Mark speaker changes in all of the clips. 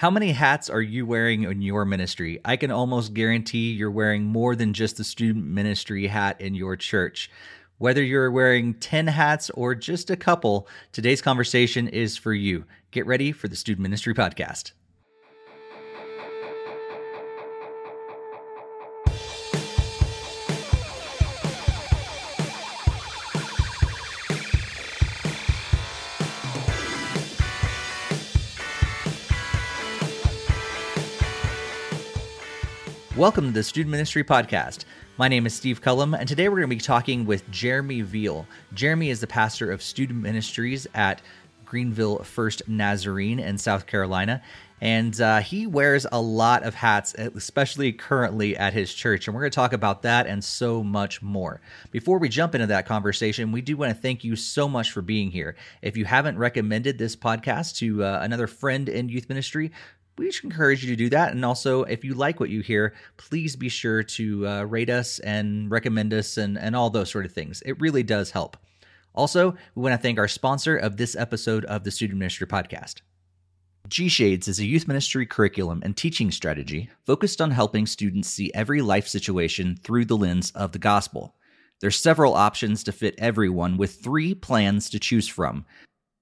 Speaker 1: How many hats are you wearing in your ministry? I can almost guarantee you're wearing more than just the student ministry hat in your church. Whether you're wearing 10 hats or just a couple, today's conversation is for you. Get ready for the Student Ministry Podcast. Welcome to the Student Ministry Podcast. My name is Steve Cullum, and today we're going to be talking with Jeremey Veal. Jeremey is the pastor of student ministries at Greenville First Nazarene in South Carolina, and uh, he wears a lot of hats, especially currently at his church. And we're going to talk about that and so much more. Before we jump into that conversation, we do want to thank you so much for being here. If you haven't recommended this podcast to uh, another friend in youth ministry, we just encourage you to do that. And also, if you like what you hear, please be sure to uh, rate us and recommend us and, and all those sort of things. It really does help. Also, we want to thank our sponsor of this episode of the Student Ministry Podcast. G Shades is a youth ministry curriculum and teaching strategy focused on helping students see every life situation through the lens of the gospel. There's several options to fit everyone with three plans to choose from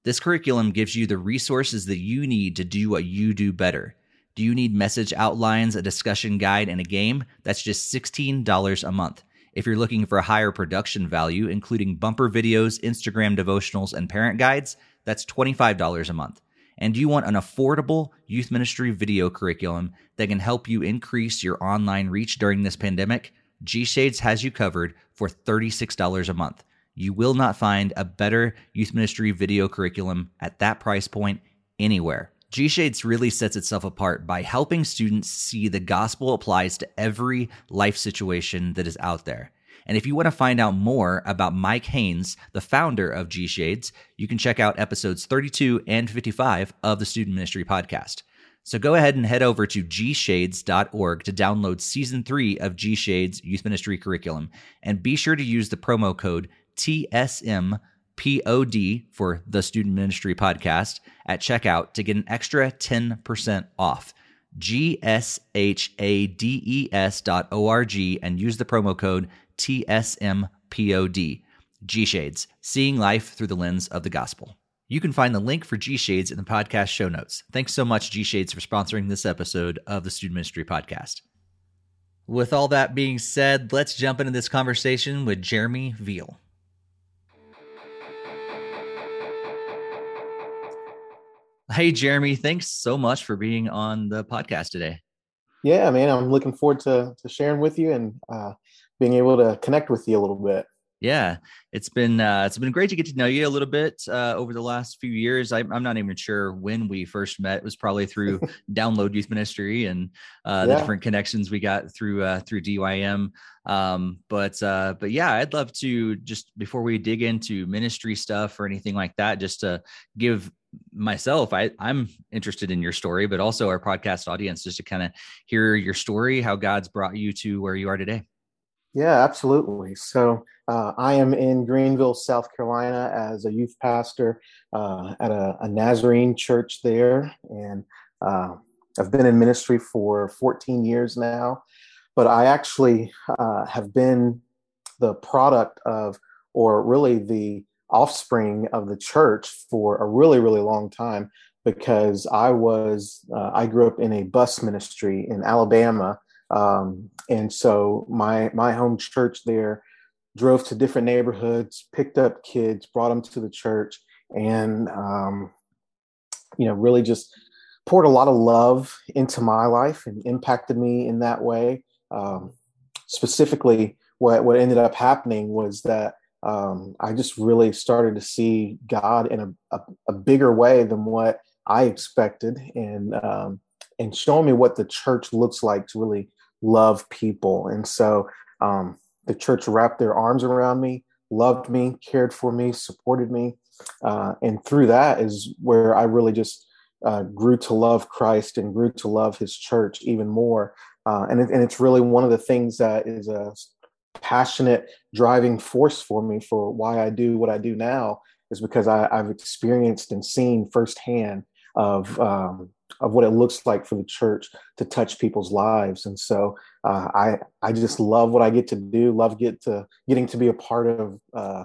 Speaker 1: this curriculum gives you the resources that you need to do what you do better. Do you need message outlines, a discussion guide, and a game? That's just $16 a month. If you're looking for a higher production value, including bumper videos, Instagram devotionals, and parent guides, that's $25 a month. And do you want an affordable youth ministry video curriculum that can help you increase your online reach during this pandemic? G Shades has you covered for $36 a month. You will not find a better youth ministry video curriculum at that price point anywhere. G Shades really sets itself apart by helping students see the gospel applies to every life situation that is out there. And if you want to find out more about Mike Haynes, the founder of G Shades, you can check out episodes 32 and 55 of the Student Ministry Podcast. So go ahead and head over to gshades.org to download season three of G Shades Youth Ministry Curriculum. And be sure to use the promo code TSMPOD for the Student Ministry Podcast at checkout to get an extra 10% off. G-S-H-A-D-E-S dot O-R-G and use the promo code TSMPOD. G Shades, seeing life through the lens of the gospel. You can find the link for G Shades in the podcast show notes. Thanks so much, G Shades, for sponsoring this episode of the Student Ministry Podcast. With all that being said, let's jump into this conversation with Jeremey Veal. Hey, Jeremey, thanks so much for being on the podcast today.
Speaker 2: Yeah, man, I'm looking forward to, to sharing with you and uh, being able to connect with you a little bit.
Speaker 1: Yeah, it's been uh, it's been great to get to know you a little bit uh, over the last few years. I, am not even sure when we first met. It was probably through Download Youth Ministry and uh, the different connections we got through uh, through DYM. Um, but uh, but yeah, I'd love to just before we dig into ministry stuff or anything like that, just to give myself I, i'm interested in your story but also our podcast audience just to kind of hear your story how god's brought you to where you are today
Speaker 2: yeah absolutely so uh, i am in greenville south carolina as a youth pastor uh, at a, a, nazarene church there and uh, i've been in ministry for 14 years now but i actually uh, have been the product of or really the offspring of the church for a really, really long time because I was, uh, I grew up in a bus ministry in Alabama. Um, and so my, my home church there drove to different neighborhoods, picked up kids, brought them to the church, and, um, you know, really just poured a lot of love into my life and impacted me in that way. Um, specifically, what, what ended up happening was that um, I just really started to see God in a, a, a, bigger way than what I expected, and um, and showing me what the church looks like to really love people. And so um, the church wrapped their arms around me, loved me, cared for me, supported me, uh, and through that is where I really just uh, grew to love Christ and grew to love His church even more. Uh, and, it, and it's really one of the things that is a passionate driving force for me for why I do what I do now is because I, have experienced and seen firsthand of um, of what it looks like for the church to touch people's lives. And so uh, I I just love what I get to do. Love get to getting to be a part of uh,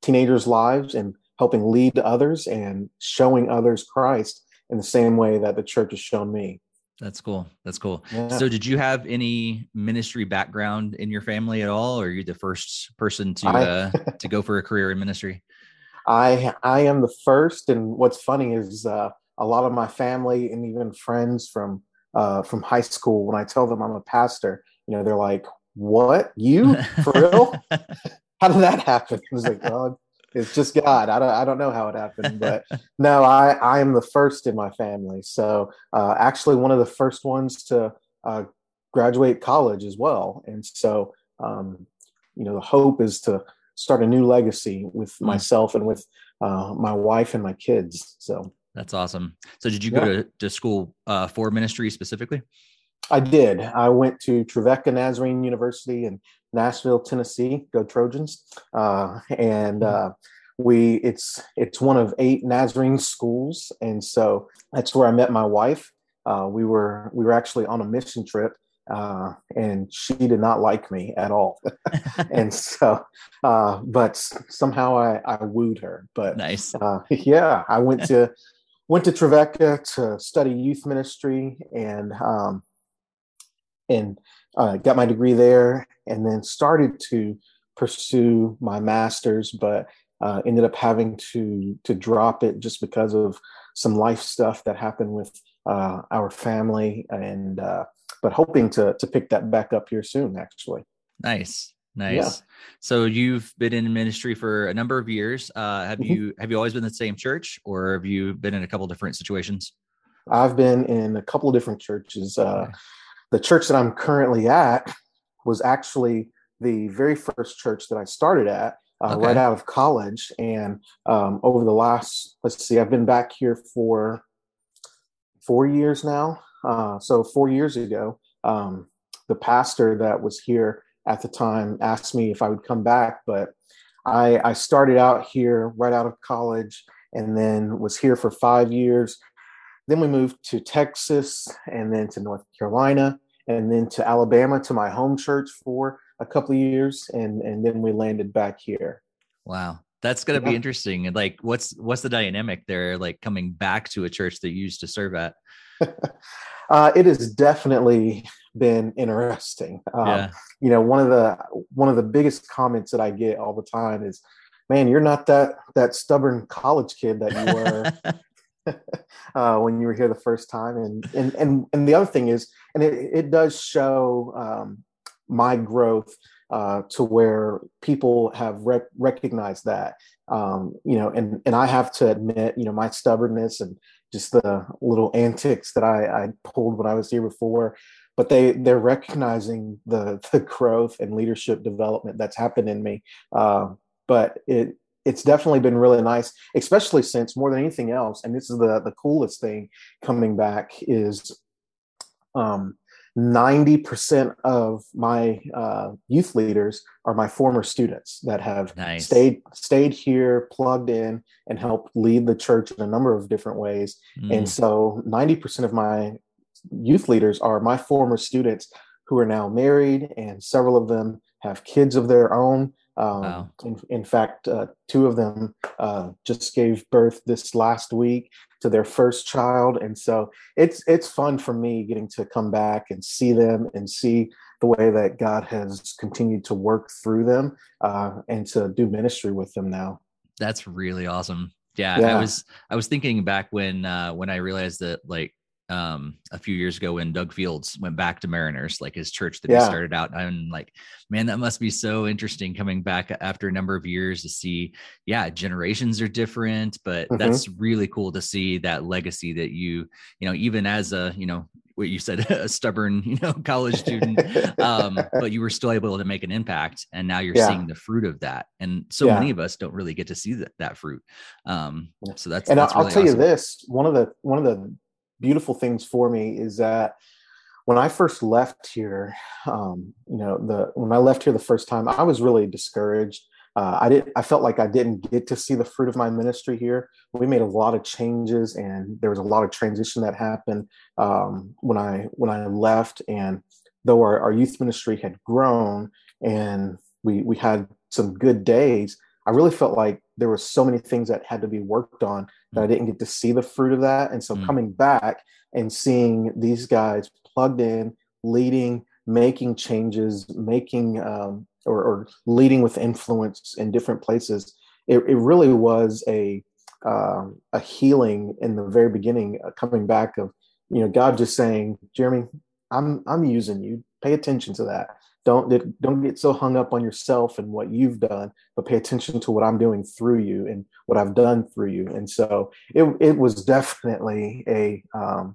Speaker 2: teenagers' lives and helping lead others and showing others Christ in the same way that the church has shown me.
Speaker 1: That's cool. That's cool. Yeah. So, did you have any ministry background in your family at all, or are you the first person to I, uh, to go for a career in ministry?
Speaker 2: I I am the first, and what's funny is uh, a lot of my family and even friends from uh, from high school. When I tell them I'm a pastor, you know, they're like, "What? You for real? How did that happen?" I was like, "God, it's just God. I don't, I don't know how it happened, but no, I, I am the first in my family. So uh, actually, one of the first ones to uh, graduate college as well. And so, um, you know, the hope is to start a new legacy with mm. myself and with uh, my wife and my kids. So
Speaker 1: that's awesome. So did you go to, to school uh, for ministry specifically?
Speaker 2: I did. I went to Trevecca Nazarene University in Nashville, Tennessee. Go Trojans! Uh, and mm-hmm. uh, we it's it's one of eight Nazarene schools, and so that's where I met my wife. Uh, we were we were actually on a mission trip, uh, and she did not like me at all. and so, uh, but somehow I, I wooed her. But
Speaker 1: nice,
Speaker 2: uh, yeah, I went to went to Trevecca to study youth ministry, and um, and uh, got my degree there, and then started to pursue my master's, but uh, ended up having to to drop it just because of some life stuff that happened with uh, our family, and uh, but hoping to to pick that back up here soon. Actually,
Speaker 1: nice. Nice. Yeah. So you've been in ministry for a number of years. Uh, have mm-hmm. you have you always been in the same church, or have you been in a couple different situations?
Speaker 2: I've been in a couple of different churches. Uh, the church that I'm currently at was actually the very first church that I started at uh, okay. right out of college. And um, over the last, let's see, I've been back here for four years now. Uh, so four years ago, um, the pastor that was here at the time asked me if I would come back, but I, I started out here right out of college and then was here for five years then we moved to Texas and then to North Carolina and then to Alabama to my home church for a couple of years and and then we landed back here.
Speaker 1: Wow. That's going to yeah. be interesting. And like what's what's the dynamic there like coming back to a church that you used to serve at?
Speaker 2: uh, it has definitely been interesting. Um, yeah. You know, one of the one of the biggest comments that I get all the time is, "Man, you're not that that stubborn college kid that you were uh, when you were here the first time. And and and, and the other thing is, and it, it does show um, my growth uh, to where people have rec- recognized that. Um, you know, and and I have to admit, you know, my stubbornness and just the little antics that I, I pulled when I was here before but they they're recognizing the the growth and leadership development that's happened in me uh, but it it's definitely been really nice, especially since more than anything else, and this is the the coolest thing coming back is um, 90% of my uh, youth leaders are my former students that have nice. stayed stayed here plugged in and helped lead the church in a number of different ways mm. and so 90% of my youth leaders are my former students who are now married and several of them have kids of their own um, wow. in, in, fact, uh, two of them uh, just gave birth this last week to their first child, and so it's it's fun for me getting to come back and see them and see the way that God has continued to work through them uh, and to do ministry with them now.
Speaker 1: That's really awesome. Yeah, yeah, I was I was thinking back when uh, when I realized that like um a few years ago when Doug Fields went back to Mariners, like his church that yeah. he started out. I'm like, man, that must be so interesting coming back after a number of years to see, yeah, generations are different, but mm-hmm. that's really cool to see that legacy that you, you know, even as a, you know, what you said, a stubborn, you know, college student, um, but you were still able to make an impact, and now you're yeah. seeing the fruit of that. And so yeah. many of us don't really get to see that, that fruit. Um, so that's
Speaker 2: and
Speaker 1: that's
Speaker 2: I'll, really tell awesome. you this: one of the one of the beautiful things for me is that when I first left here, um, you know, the when I left here the first time, I was really discouraged. uh, I didn't. I felt like I didn't get to see the fruit of my ministry here. We made a lot of changes, and there was a lot of transition that happened um, when I when I left. And though our, our youth ministry had grown and we we had some good days, I really felt like there were so many things that had to be worked on that I didn't get to see the fruit of that. And so mm. coming back and seeing these guys plugged in, leading, making changes, making um, or, or, leading with influence in different places, it, it really was a um, a healing in the very beginning, uh, coming back of you know God just saying, Jeremey, I'm I'm using you. Pay attention to that. Don't don't get so hung up on yourself and what you've done, but pay attention to what I'm doing through you and what I've done through you. And so it it was definitely a um,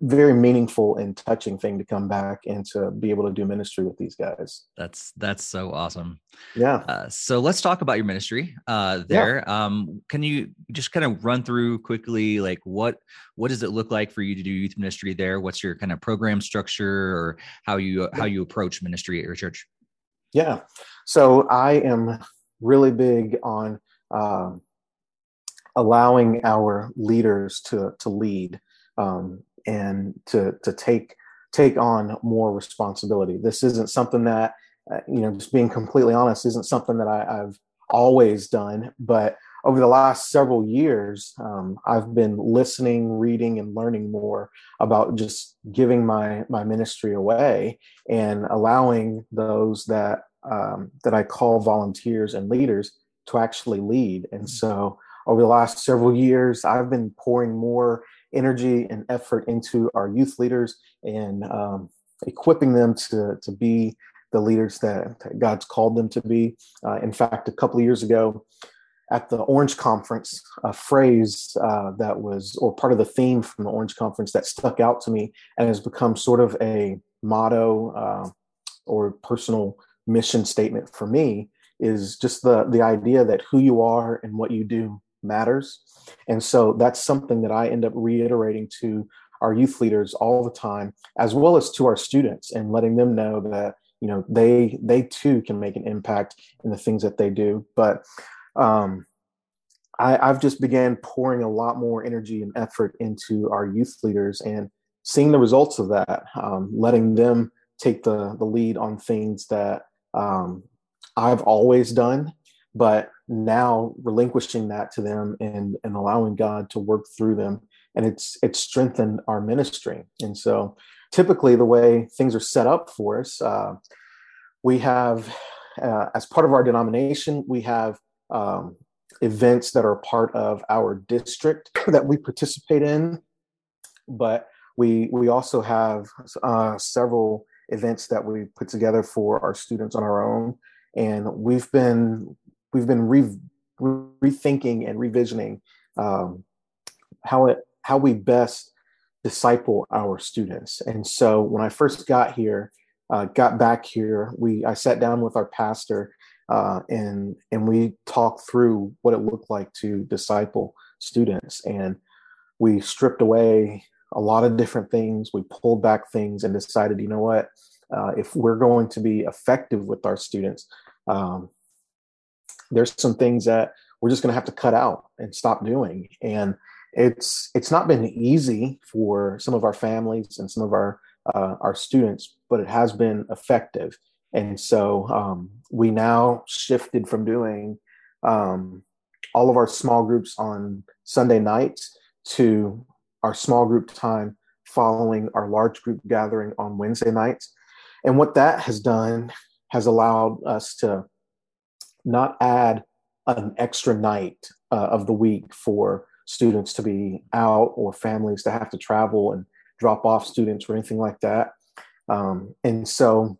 Speaker 2: very meaningful and touching thing to come back and to be able to do ministry with these guys.
Speaker 1: That's that's so awesome.
Speaker 2: Yeah.
Speaker 1: Uh, so let's talk about your ministry uh, there. Yeah. Um, can you just kind of run through quickly, like what what does it look like for you to do youth ministry there? What's your kind of program structure, or how you how you approach ministry at your church?
Speaker 2: Yeah. So I am really big on um, allowing our leaders to to lead. Um, and to to take take on more responsibility. This isn't something that uh, you know, just being completely honest, isn't something that I, have always done. But over the last several years, um, I've been listening, reading, and learning more about just giving my my ministry away and allowing those that um, that I call volunteers and leaders to actually lead. And so, over the last several years, I've been pouring more energy and effort into our youth leaders and um, equipping them to, to be the leaders that, that God's called them to be. Uh, in fact, a couple of years ago at the Orange Conference, a phrase uh, that was, or part of the theme from the Orange Conference that stuck out to me and has become sort of a motto uh, or personal mission statement for me is just the the idea that who you are and what you do matters. And so that's something that I end up reiterating to our youth leaders all the time, as well as to our students, and letting them know that you know they they too can make an impact in the things that they do. But um, I, I've just began pouring a lot more energy and effort into our youth leaders and seeing the results of that, um, letting them take the the lead on things that um, I've always done but now relinquishing that to them and and allowing God to work through them and it's it's strengthened our ministry. And so typically the way things are set up for us uh, we have uh, as part of our denomination we have um, events that are part of our district that we participate in. But we we also have uh, several events that we put together for our students on our own. And we've been we've been re- rethinking and revisioning um, how it how we best disciple our students. And so when I first got here, uh, got back here, we I sat down with our pastor uh, and and we talked through what it looked like to disciple students, and we stripped away a lot of different things. We pulled back things and decided, you know what, uh, if we're going to be effective with our students, um, there's some things that we're just going to have to cut out and stop doing. And it's it's not been easy for some of our families and some of our uh, our students but it has been effective. And so um, we now shifted from doing um, all of our small groups on sunday nights to our small group time following our large group gathering on wednesday nights. And what that has done has allowed us to not add an extra night uh, of the week for students to be out or families to have to travel and drop off students or anything like that. Um, and so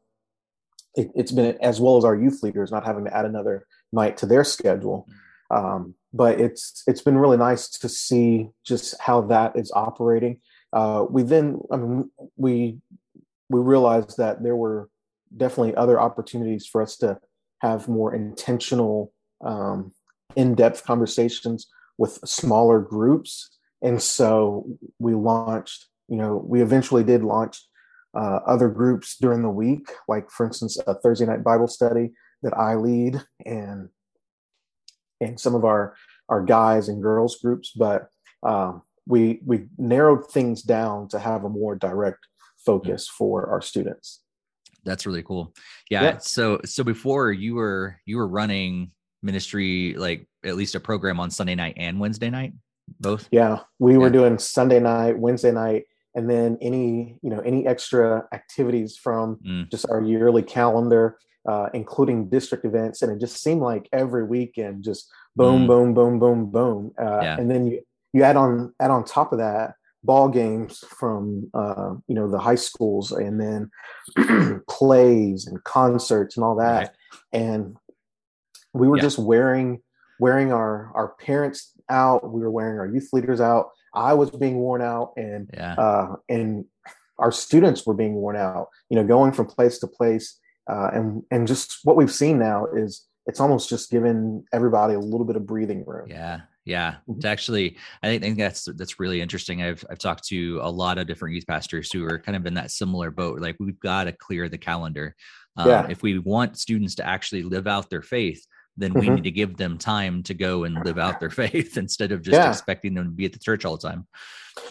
Speaker 2: it, has been as well as our youth leaders not having to add another night to their schedule. Um, but it's it's been really nice to see just how that is operating. Uh, we then I mean we we realized that there were definitely other opportunities for us to have more intentional, um, in depth conversations with smaller groups. And so we launched, you know, we eventually did launch uh, other groups during the week, like, for instance, a Thursday night Bible study that I lead and and some of our our guys and girls groups, but um, we we narrowed things down to have a more direct focus for our students.
Speaker 1: That's really cool. Yeah. yeah. So so before you were you were running ministry like at least a program on Sunday night and Wednesday night, both.
Speaker 2: Yeah, we were doing Sunday night, Wednesday night, and then any you know any extra activities from mm. just our yearly calendar uh, including district events and it just seemed like every weekend just boom mm. boom boom boom boom uh, yeah. and then you you add on add on top of that ball games from uh, you know the high schools and then plays and concerts and all that right. and we were yeah. just wearing wearing our our parents out we were wearing our youth leaders out I was being worn out, and yeah. uh, and our students were being worn out. You know, going from place to place, uh, and and just what we've seen now is it's almost just given everybody a little bit of breathing room.
Speaker 1: Yeah, yeah. Mm-hmm. It's actually, I think, think, that's that's really interesting. I've I've talked to a lot of different youth pastors who are kind of in that similar boat. Like we've got to clear the calendar. Um, yeah. If we want students to actually live out their faith, then we mm-hmm. need to give them time to go and live out their faith instead of just yeah. expecting them to be at the church all the time.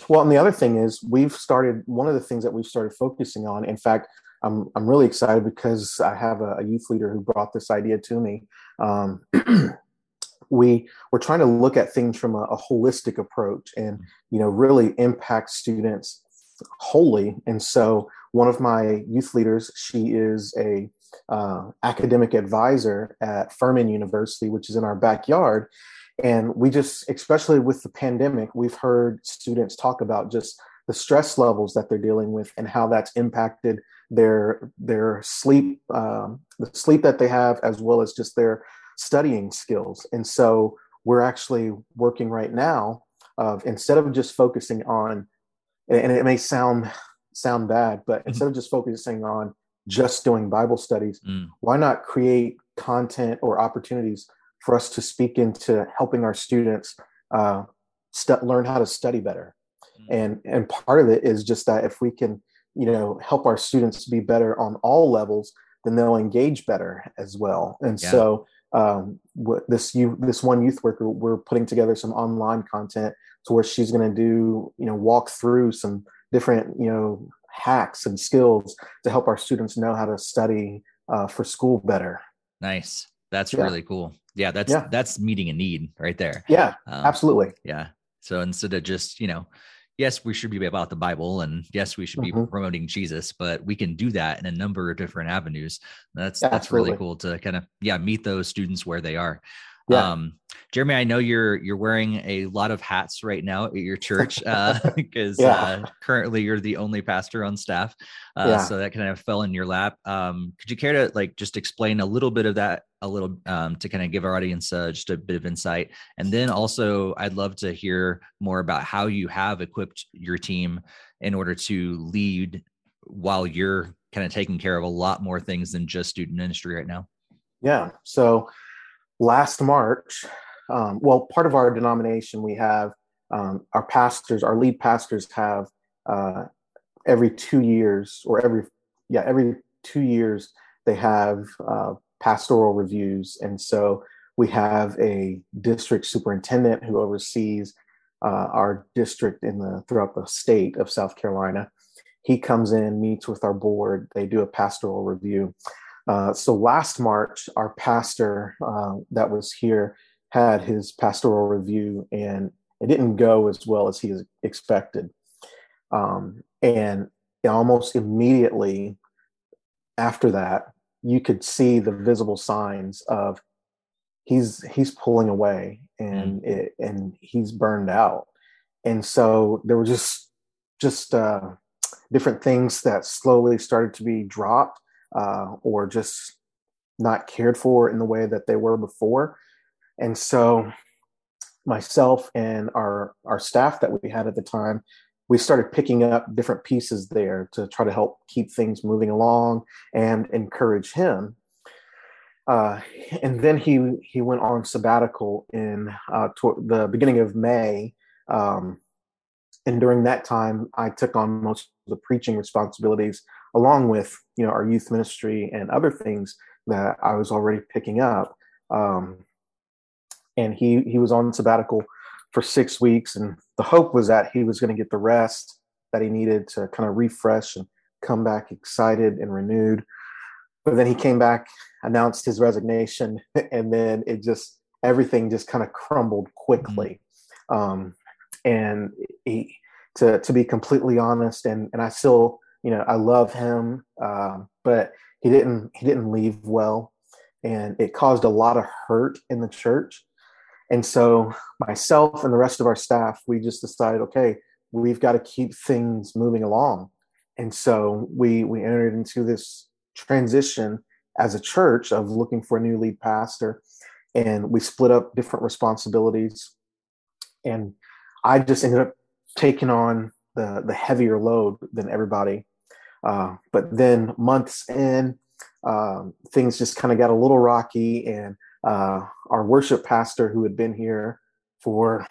Speaker 2: Well, and the other thing is we've started one of the things that we've started focusing on. In fact, I'm I'm really excited because I have a, a youth leader who brought this idea to me. Um, we we're trying to look at things from a, a holistic approach and you know really impact students wholly. And so one of my youth leaders, she is a uh, academic advisor at Furman University, which is in our backyard. And we just, especially with the pandemic, we've heard students talk about just the stress levels that they're dealing with and how that's impacted their their sleep, um, the sleep that they have, as well as just their studying skills. And so we're actually working right now of instead of just focusing on, and it may sound sound bad, but mm-hmm. instead of just focusing on just doing Bible studies, mm. why not create content or opportunities for us to speak into helping our students uh, st- learn how to study better? Mm. And and part of it is just that if we can, you know, help our students be better on all levels, then they'll engage better as well. And yeah. so um, this you this one youth worker, we're putting together some online content to where she's going to do, you know, walk through some different, you know, hacks and skills to help our students know how to study uh, for school better.
Speaker 1: Nice. That's yeah. really cool. Yeah, that's yeah. that's meeting a need right there.
Speaker 2: Yeah, um, absolutely.
Speaker 1: Yeah. So instead of just you know, yes, we should be about the Bible, and yes, we should be mm-hmm. promoting Jesus, but we can do that in a number of different avenues. That's yeah, that's absolutely. really cool to kind of yeah meet those students where they are. Yeah. Um, Jeremey, I know you're you're wearing a lot of hats right now at your church because uh, yeah. uh, currently you're the only pastor on staff. Uh, yeah. So that kind of fell in your lap. Um, could you care to like just explain a little bit of that, a little um, to kind of give our audience uh, just a bit of insight, and then also I'd love to hear more about how you have equipped your team in order to lead while you're kind of taking care of a lot more things than just student ministry right now.
Speaker 2: Yeah. So last March, um, well, part of our denomination, we have um, our pastors, our lead pastors have uh, every two years or every, yeah, every two years, they have uh, pastoral reviews. And so we have a district superintendent who oversees uh, our district in the throughout the state of South Carolina. He comes in, meets with our board, they do a pastoral review. Uh, so last March, our pastor uh, that was here had his pastoral review, and it didn't go as well as he expected. Um, and almost immediately after that, you could see the visible signs of he's he's pulling away and mm. it, and he's burned out. And so there were just just uh, different things that slowly started to be dropped uh, or just not cared for in the way that they were before. And so myself and our our staff that we had at the time we started picking up different pieces there to try to help keep things moving along and encourage him uh, and then he he went on sabbatical in uh, the beginning of May, um, and during that time, I took on most of the preaching responsibilities along with you know our youth ministry and other things that I was already picking up. Um, and he he was on sabbatical for six weeks, and the hope was that he was going to get the rest that he needed to kind of refresh and come back excited and renewed. But then he came back, announced his resignation, and then it just everything just kind of crumbled quickly. Mm-hmm. Um, and he, to to be completely honest, and and I still, you know, I love him, uh, but he didn't he didn't leave well, and it caused a lot of hurt in the church. And so myself and the rest of our staff, we just decided, okay, we've got to keep things moving along. And so we we entered into this transition as a church of looking for a new lead pastor and we split up different responsibilities and i just ended up taking on the the heavier load than everybody uh, but then months in um, things just kind of got a little rocky and uh, our worship pastor who had been here for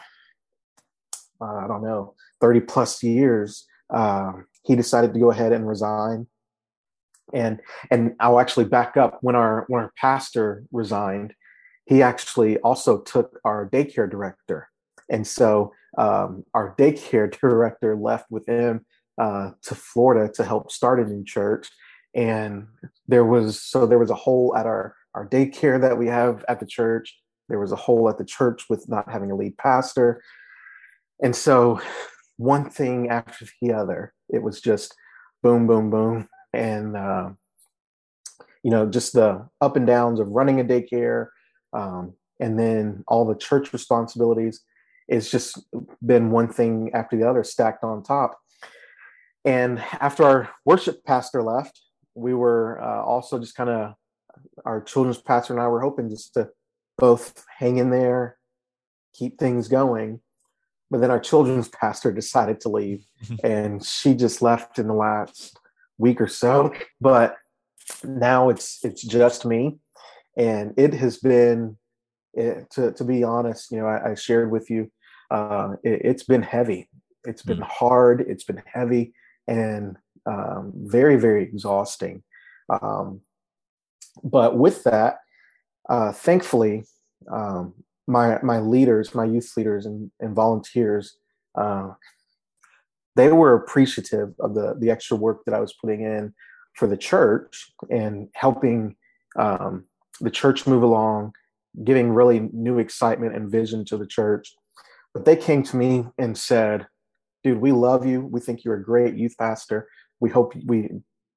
Speaker 2: uh, i don't know 30 plus years um, he decided to go ahead and resign. And and I'll actually back up. When our when our pastor resigned, he actually also took our daycare director, and so um, our daycare director left with him uh, to Florida to help start a new church, and there was so there was a hole at our our daycare that we have at the church. There was a hole at the church with not having a lead pastor, and so one thing after the other, it was just boom, boom, boom. And uh, you know just the up and downs of running a daycare um, and then all the church responsibilities. It's just been one thing after the other stacked on top and after our worship pastor left we were uh, also just kind of our children's pastor and i were hoping just to both hang in there keep things going but then our children's pastor decided to leave and she just left in the last week or so, but now it's it's just me, and it has been it, eh, to to be honest. You know, I, I shared with you, uh, it, has been heavy. It's been mm. hard. It's been heavy and um, very very exhausting. Um, but with that, uh, thankfully, um, my my leaders, my youth leaders and, and volunteers uh, they were appreciative of the the extra work that I was putting in for the church and helping um, the church move along, giving really new excitement and vision to the church. But they came to me and said, "Dude, we love you. We think you're a great youth pastor. We hope we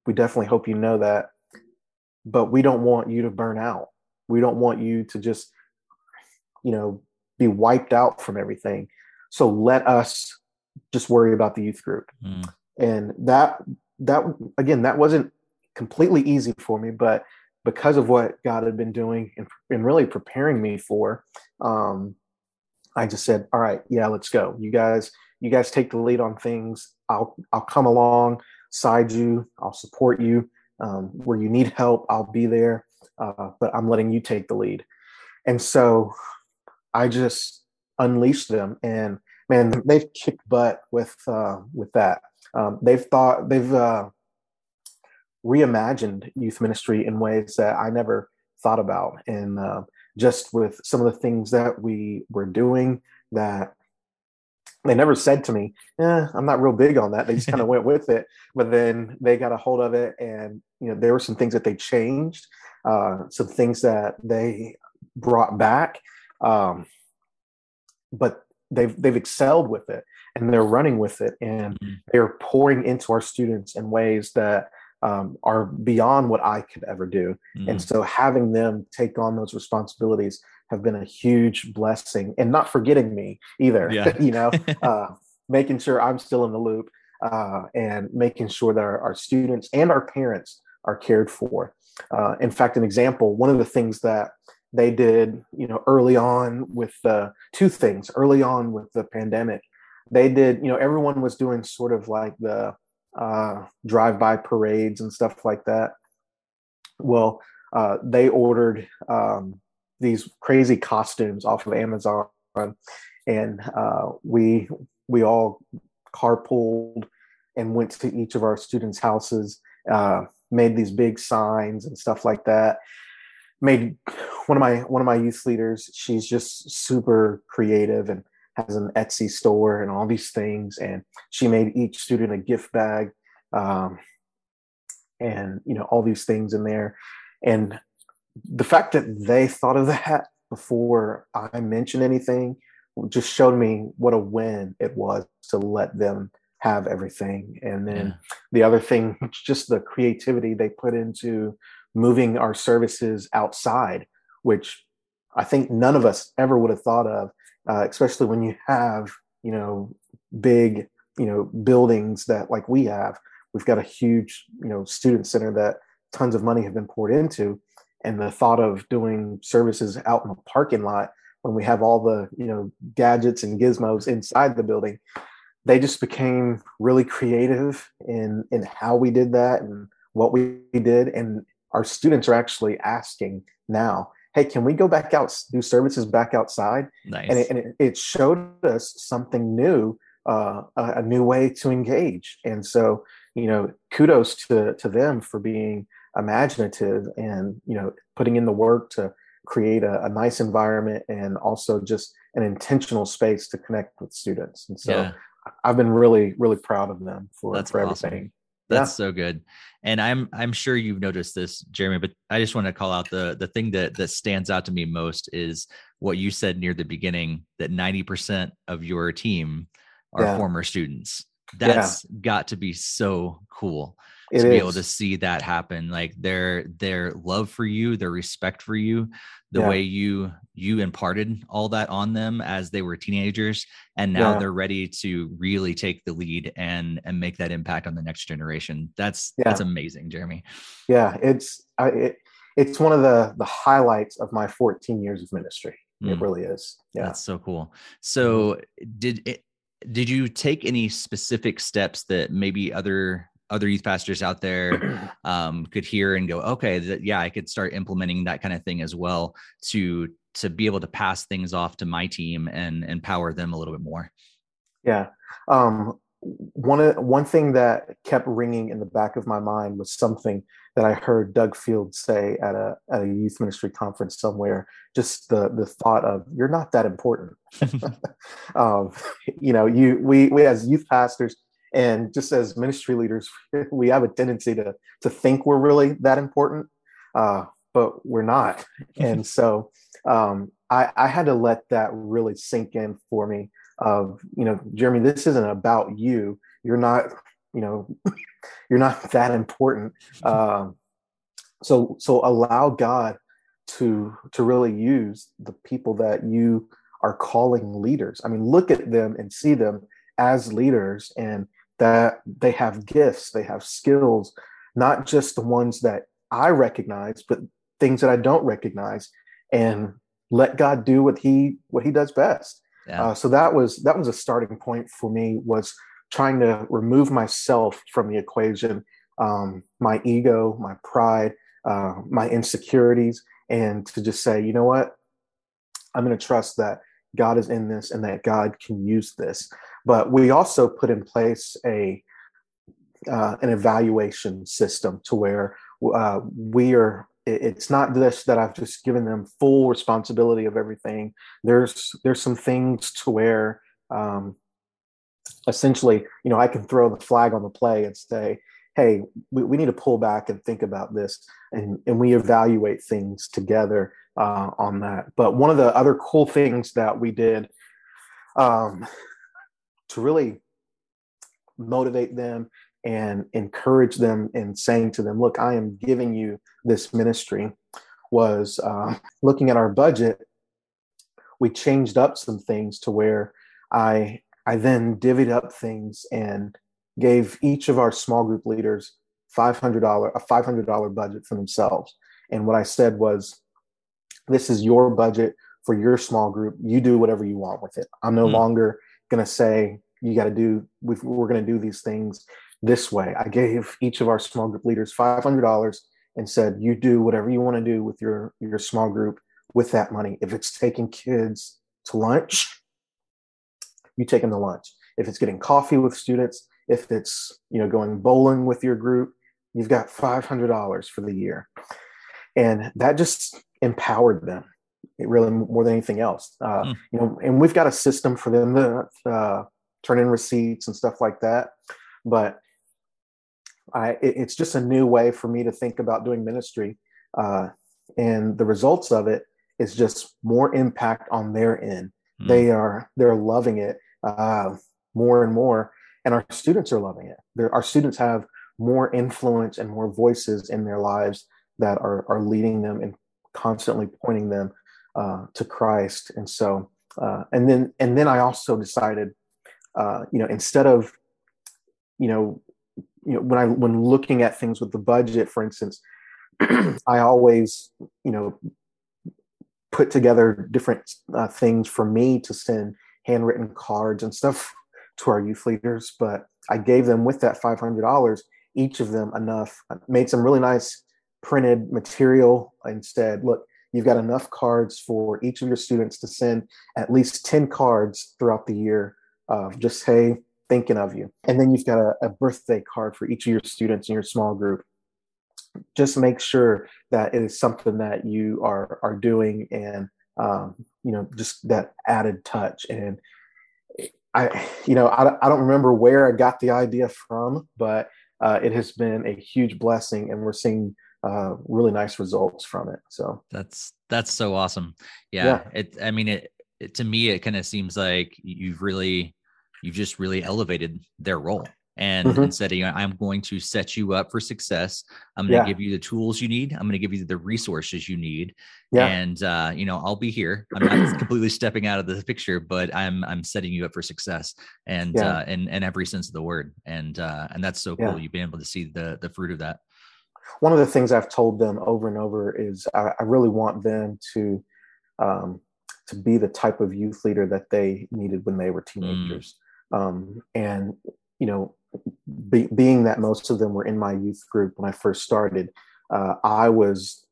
Speaker 2: we definitely hope you know that, but we don't want you to burn out. We don't want you to just, you know, be wiped out from everything. So let us just worry about the youth group. Mm. And that that again, that wasn't completely easy for me, but because of what God had been doing and, and really preparing me for, um, I just said, "All right, yeah, let's go. You guys, you guys take the lead on things. I'll I'll come along, side you. I'll support you um, where you need help. I'll be there, uh, but I'm letting you take the lead." And so, I just unleashed them, and man, they've kicked butt with uh, with that. Um, they've thought they've uh, reimagined youth ministry in ways that I never thought about, and uh, just with some of the things that we were doing that they never said to me, eh, I'm not real big on that. They just kind of went with it. But then they got a hold of it and, you know, there were some things that they changed, uh, some things that they brought back. Um, but they've they've excelled with it and they're running with it and mm-hmm. they're pouring into our students in ways that um, are beyond what I could ever do. Mm-hmm. And so having them take on those responsibilities have been a huge blessing and not forgetting me either, yeah. you know, uh, making sure I'm still in the loop uh, and making sure that our, our, students and our parents are cared for. Uh, in fact, an example, one of the things that they did you know early on with the two things early on with the pandemic they did you know everyone was doing sort of like the uh, drive-by parades and stuff like that well uh, they ordered um, these crazy costumes off of amazon. And uh, we we all carpooled and went to each of our students houses uh, made these big signs and stuff like that. Made one of my one of my youth leaders she's just super creative and has an etsy store and all these things. And she made each student a gift bag um, and you know all these things in there. And the fact that they thought of that before i mentioned anything just showed me what a win it was to let them have everything. And then yeah. the other thing just the creativity they put into moving our services outside which i think none of us ever would have thought of uh, especially when you have you know big you know buildings that like we have. We've got a huge you know student center that tons of money have been poured into and the thought of doing services out in the parking lot when we have all the you know gadgets and gizmos inside the building they just became really creative in in how we did that and what we did. And our students are actually asking now hey can we go back out do services back outside?
Speaker 1: Nice.
Speaker 2: and, it, and it, showed us something new uh, a, a, new way to engage. And so you know kudos to to them for being imaginative and you know putting in the work to create a, a nice environment and also just an intentional space to connect with students and so yeah. i've been really really proud of them for, That's for awesome. everything
Speaker 1: that's yeah. so good. And I'm I'm sure you've noticed this, Jeremey, but I just want to call out the the thing that that stands out to me most is what you said near the beginning that 90% of your team are yeah. former students. That's yeah. got to be so cool it to is. be able to see that happen like their their love for you their respect for you the yeah. way you you imparted all that on them as they were teenagers and now yeah. they're ready to really take the lead and and make that impact on the next generation that's yeah. that's amazing jeremey
Speaker 2: yeah it's I, it, it's one of the the highlights of my 14 years of ministry mm. it really is
Speaker 1: yeah that's so cool so mm-hmm. did it did you take any specific steps that maybe other other youth pastors out there um, could hear and go, okay, th- yeah, I could start implementing that kind of thing as well to to be able to pass things off to my team and empower them a little bit more.
Speaker 2: Yeah. Um, one one thing that kept ringing in the back of my mind was something that I heard Doug Field say at a at a youth ministry conference somewhere. Just the the thought of you're not that important. um, you know, you we we as youth pastors and just as ministry leaders we have a tendency to to think we're really that important uh, but we're not. And so um, I, I had to let that really sink in for me of you know jeremey this isn't about you. You're not you know you're not that important. Um, so so allow god to to really use the people that you are calling leaders. I mean look at them and see them as leaders and that they have gifts, they have skills, not just the ones that I recognize, but things that I don't recognize, and let God do what He what He does best. Yeah. Uh, so that was that was a starting point for me was trying to remove myself from the equation, um, my ego, my pride, uh, my insecurities, and to just say, you know what, I'm going to trust that God is in this and that God can use this. But we also put in place a uh, an evaluation system to where uh, we are. It's not this that I've just given them full responsibility of everything. There's there's some things to where um, essentially, you know, I can throw the flag on the play and say, hey, we, we need to pull back and think about this. And, and we evaluate things together uh, on that. But one of the other cool things that we did um, to really motivate them and encourage them and saying to them, look, I am giving you this ministry was uh, looking at our budget. We changed up some things to where I I then divvied up things and gave each of our small group leaders $500 a $500 budget for themselves. And what I said was, this is your budget for your small group. You do whatever you want with it. I'm no mm. longer going to say, you got to do, we are going to do these things this way. I gave each of our small group leaders $500 and said, you do whatever you want to do with your, your small group with that money. If it's taking kids to lunch, you take them to lunch. If it's getting coffee with students, if it's you know going bowling with your group you've got $500 for the year and that just empowered them it really more than anything else. Uh, mm. You know, and we've got a system for them to uh, turn in receipts and stuff like that. But I, it, it's just a new way for me to think about doing ministry, uh, and the results of it is just more impact on their end. Mm. They are they're loving it uh, more and more, and our students are loving it. They're, our students have more influence and more voices in their lives that are are leading them and constantly pointing them uh, to Christ. And so, uh, and then, and then I also decided, uh, you know, instead of, you know, you know, when I when looking at things with the budget, for instance, I always, you know, put together different uh, things for me to send handwritten cards and stuff to our youth leaders. But I gave them with that five hundred dollars each of them enough. made some really nice printed material and said, look, you've got enough cards for each of your students to send at least 10 cards throughout the year of just hey thinking of you. And then you've got a, a, birthday card for each of your students in your small group. Just make sure that it is something that you are are doing and um, you know just that added touch. And i you know I, I don't remember where i got the idea from but uh, it has been a huge blessing and we're seeing uh, really nice results from it. So
Speaker 1: that's that's so awesome. Yeah, yeah. it. I mean, it, it to me it kind of seems like you've really you've just really elevated their role. And mm-hmm. instead you know, I'm going to set you up for success. I'm going to yeah. give you the tools you need. I'm going to give you the resources you need. Yeah. And, uh, you know, I'll be here. I'm not completely stepping out of the picture, but I'm, I'm setting you up for success and, yeah. uh, and, and every sense of the word. And, uh, and that's so cool. You've been able to see the, the fruit of that
Speaker 2: one of the things I've told them over and over is I, I really want them to um, to be the type of youth leader that they needed when they were teenagers. Mm. Um, and you know, be, being that most of them were in my youth group when I first started, uh, I was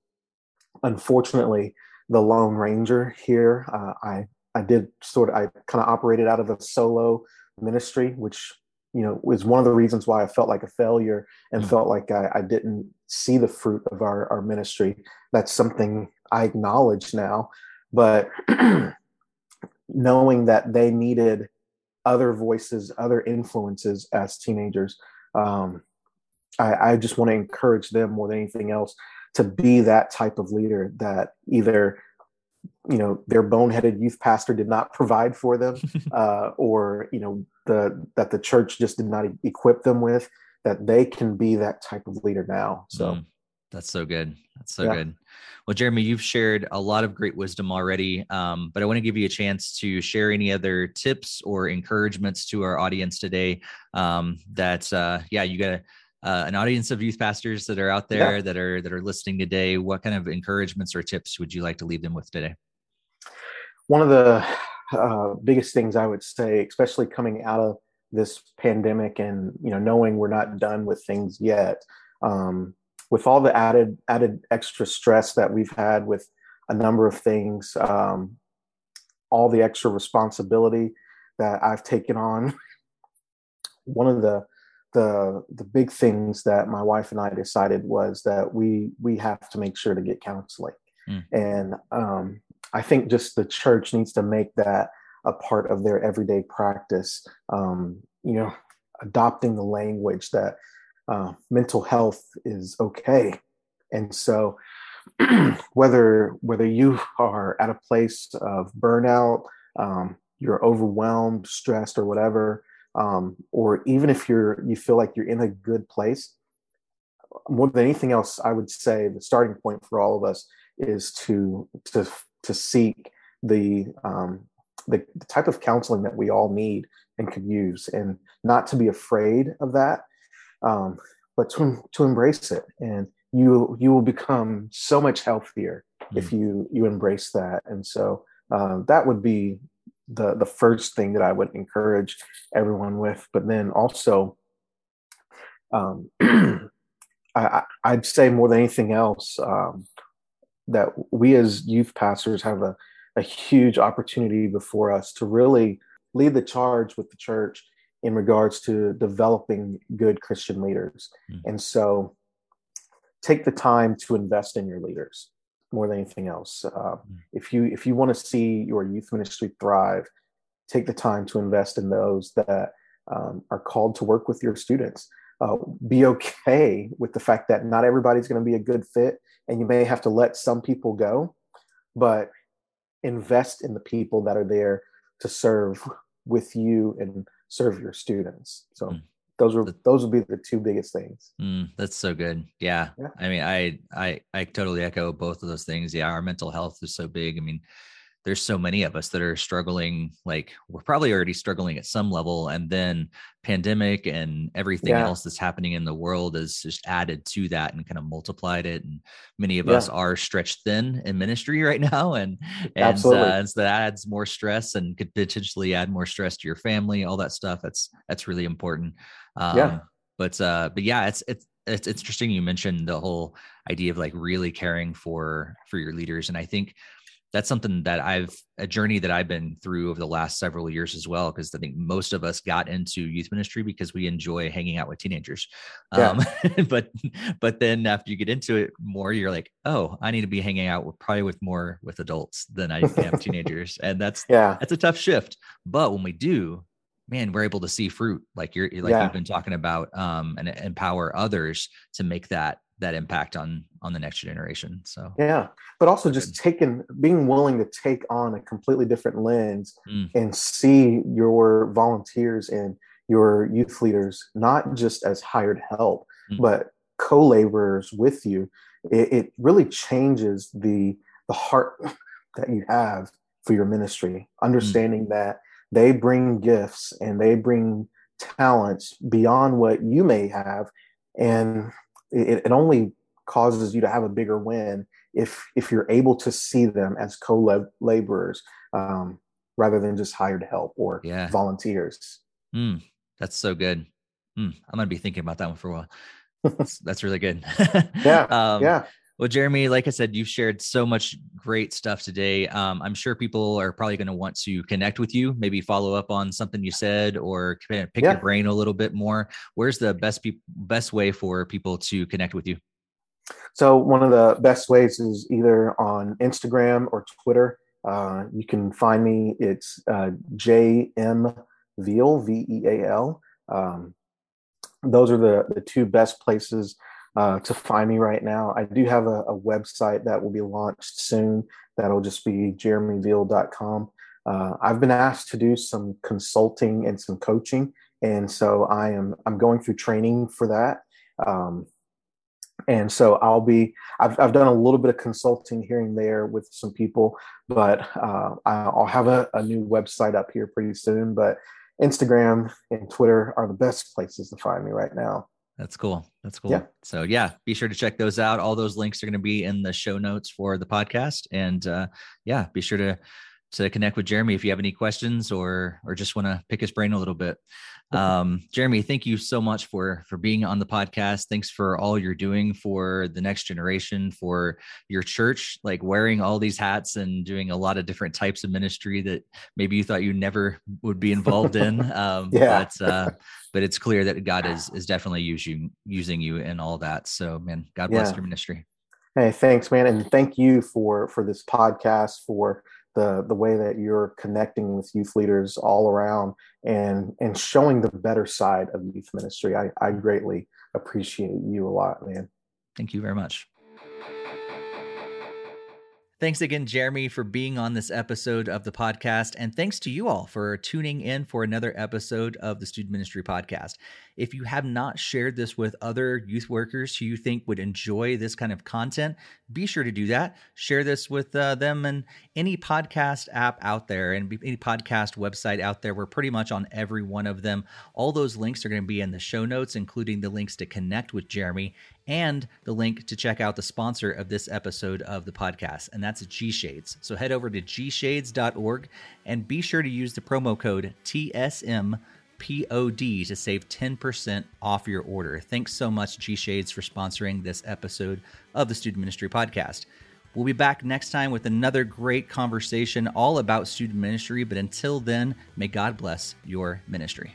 Speaker 2: unfortunately the lone ranger here. Uh, I I did sort of I kind of operated out of a solo ministry, which you know was one of the reasons why I felt like a failure and mm. felt like I, I, didn't see the fruit of our, our ministry. That's something I acknowledge now, but knowing that they needed other voices, other influences as teenagers, um, I, I just want to encourage them more than anything else to be that type of leader that either you know their boneheaded youth pastor did not provide for them uh, or you know the that the church just did not equip them with that they can be that type of leader now. So mm,
Speaker 1: that's so good. That's so yeah. good. Well jeremey you've shared a lot of great wisdom already um, but i want to give you a chance to share any other tips or encouragements to our audience today um, that uh, yeah you got uh, an audience of youth pastors that are out there yeah. that are that are listening today. What kind of encouragements or tips would you like to leave them with today?
Speaker 2: One of the uh, biggest things I would say, especially coming out of this pandemic and you know knowing we're not done with things yet, um, with all the added added extra stress that we've had with a number of things, um, all the extra responsibility that I've taken on. One of the the the big things that my wife and I decided was that we we have to make sure to get counseling, mm. and um, I think just the church needs to make that a part of their everyday practice. Um, you know, adopting the language that uh, mental health is okay, and so whether whether you are at a place of burnout, um, you're overwhelmed, stressed, or whatever, um, or even if you're you feel like you're in a good place, more than anything else, I would say the starting point for all of us is to to to seek the, um, the, the type of counseling that we all need and could use, and not to be afraid of that, um, but to to embrace it. And you you will become so much healthier mm. if you you embrace that. And so um, that would be the the first thing that I would encourage everyone with. But then also, um, I, would say more than anything else, um, that we as youth pastors have a, a huge opportunity before us to really lead the charge with the church in regards to developing good Christian leaders. Mm. And so take the time to invest in your leaders. more than anything else. Uh, mm. If you if you want to see your youth ministry thrive, take the time to invest in those that um, are called to work with your students. Uh, be okay with the fact that not everybody's going to be a good fit, and you may have to let some people go, but invest in the people that are there to serve with you and serve your students. So. Mm those were those would be the two biggest things
Speaker 1: mm, that's so good yeah. yeah. i mean i i i totally echo both of those things yeah our mental health is so big i mean there's so many of us that are struggling like we're probably already struggling at some level and then pandemic and everything yeah. else that's happening in the world has just added to that and kind of multiplied it and many of yeah. us are stretched thin in ministry right now and and, uh, and so that adds more stress and could potentially add more stress to your family all that stuff that's that's really important um, yeah. But uh, but yeah, it's it's it's interesting you mentioned the whole idea of like really caring for for your leaders, and I think that's something that I've a journey that I've been through over the last several years as well. Because I think most of us got into youth ministry because we enjoy hanging out with teenagers. Yeah. Um, but but then after you get into it more, you're like, oh, I need to be hanging out with probably with more with adults than I am teenagers, and that's yeah, that's a tough shift. But when we do, man, we're able to see fruit like you're like yeah. you've been talking about, um, and empower others to make that that impact on on the next generation. So
Speaker 2: yeah, but also just taking being willing to take on a completely different lens mm. and see your volunteers and your youth leaders not just as hired help, mm. but co-laborers with you. It, it really changes the the heart that you have for your ministry, understanding mm. that they bring gifts and they bring talents beyond what you may have and it, it only causes you to have a bigger win if if you're able to see them as co-laborers um, rather than just hired help or yeah. volunteers.
Speaker 1: Mm, that's so good. Mm, i'm gonna be thinking about that one for a while. That's, that's really good.
Speaker 2: Yeah. Um, yeah
Speaker 1: well, Jeremey, like I said, you've shared so much great stuff today. Um, I'm sure people are probably going to want to connect with you, maybe follow up on something you said, or pick yeah. your brain a little bit more. Where's the best pe- best way for people to connect with you?
Speaker 2: So one of the best ways is either on Instagram or Twitter. Uh, you can find me. It's uh, JM Veal V E A L. Um, those are the the two best places uh, to find me right now. I do have a, a, website that will be launched soon. That'll just be jeremeyveal.com. Uh, I've been asked to do some consulting and some coaching, and so I am I'm going through training for that. Um, and so I'll be I've I've done a little bit of consulting here and there with some people, but uh, I'll have a, a new website up here pretty soon. But Instagram and Twitter are the best places to find me right now.
Speaker 1: That's cool. That's cool. Yeah. So yeah, be sure to check those out. All those links are going to be in the show notes for the podcast. And uh, yeah, be sure to to connect with Jeremey if you have any questions or or just want to pick his brain a little bit. Um, Jeremey, thank you so much for for being on the podcast. Thanks for all you're doing for the next generation, for your church, like wearing all these hats and doing a lot of different types of ministry that maybe you thought you never would be involved in. Um, yeah. But uh, but it's clear that God is is definitely using using you in all that. So man, God bless yeah. your ministry.
Speaker 2: Hey, thanks, man, and thank you for for this podcast for the the way that you're connecting with youth leaders all around and and showing the better side of youth ministry. I, I greatly appreciate you a lot, man.
Speaker 1: Thank you very much. Thanks again, Jeremey, for being on this episode of the podcast. And thanks to you all for tuning in for another episode of the Student Ministry Podcast. If you have not shared this with other youth workers who you think would enjoy this kind of content, be sure to do that. Share this with uh, them and any podcast app out there and any podcast website out there. We're pretty much on every one of them. All those links are going to be in the show notes, including the links to connect with Jeremey and the link to check out the sponsor of this episode of the podcast, and that's G Shades. So head over to gshades.org and be sure to use the promo code TSMPOD to save 10% off your order. Thanks so much, G Shades, for sponsoring this episode of the Student Ministry Podcast. We'll be back next time with another great conversation all about student ministry. But until then, may God bless your ministry.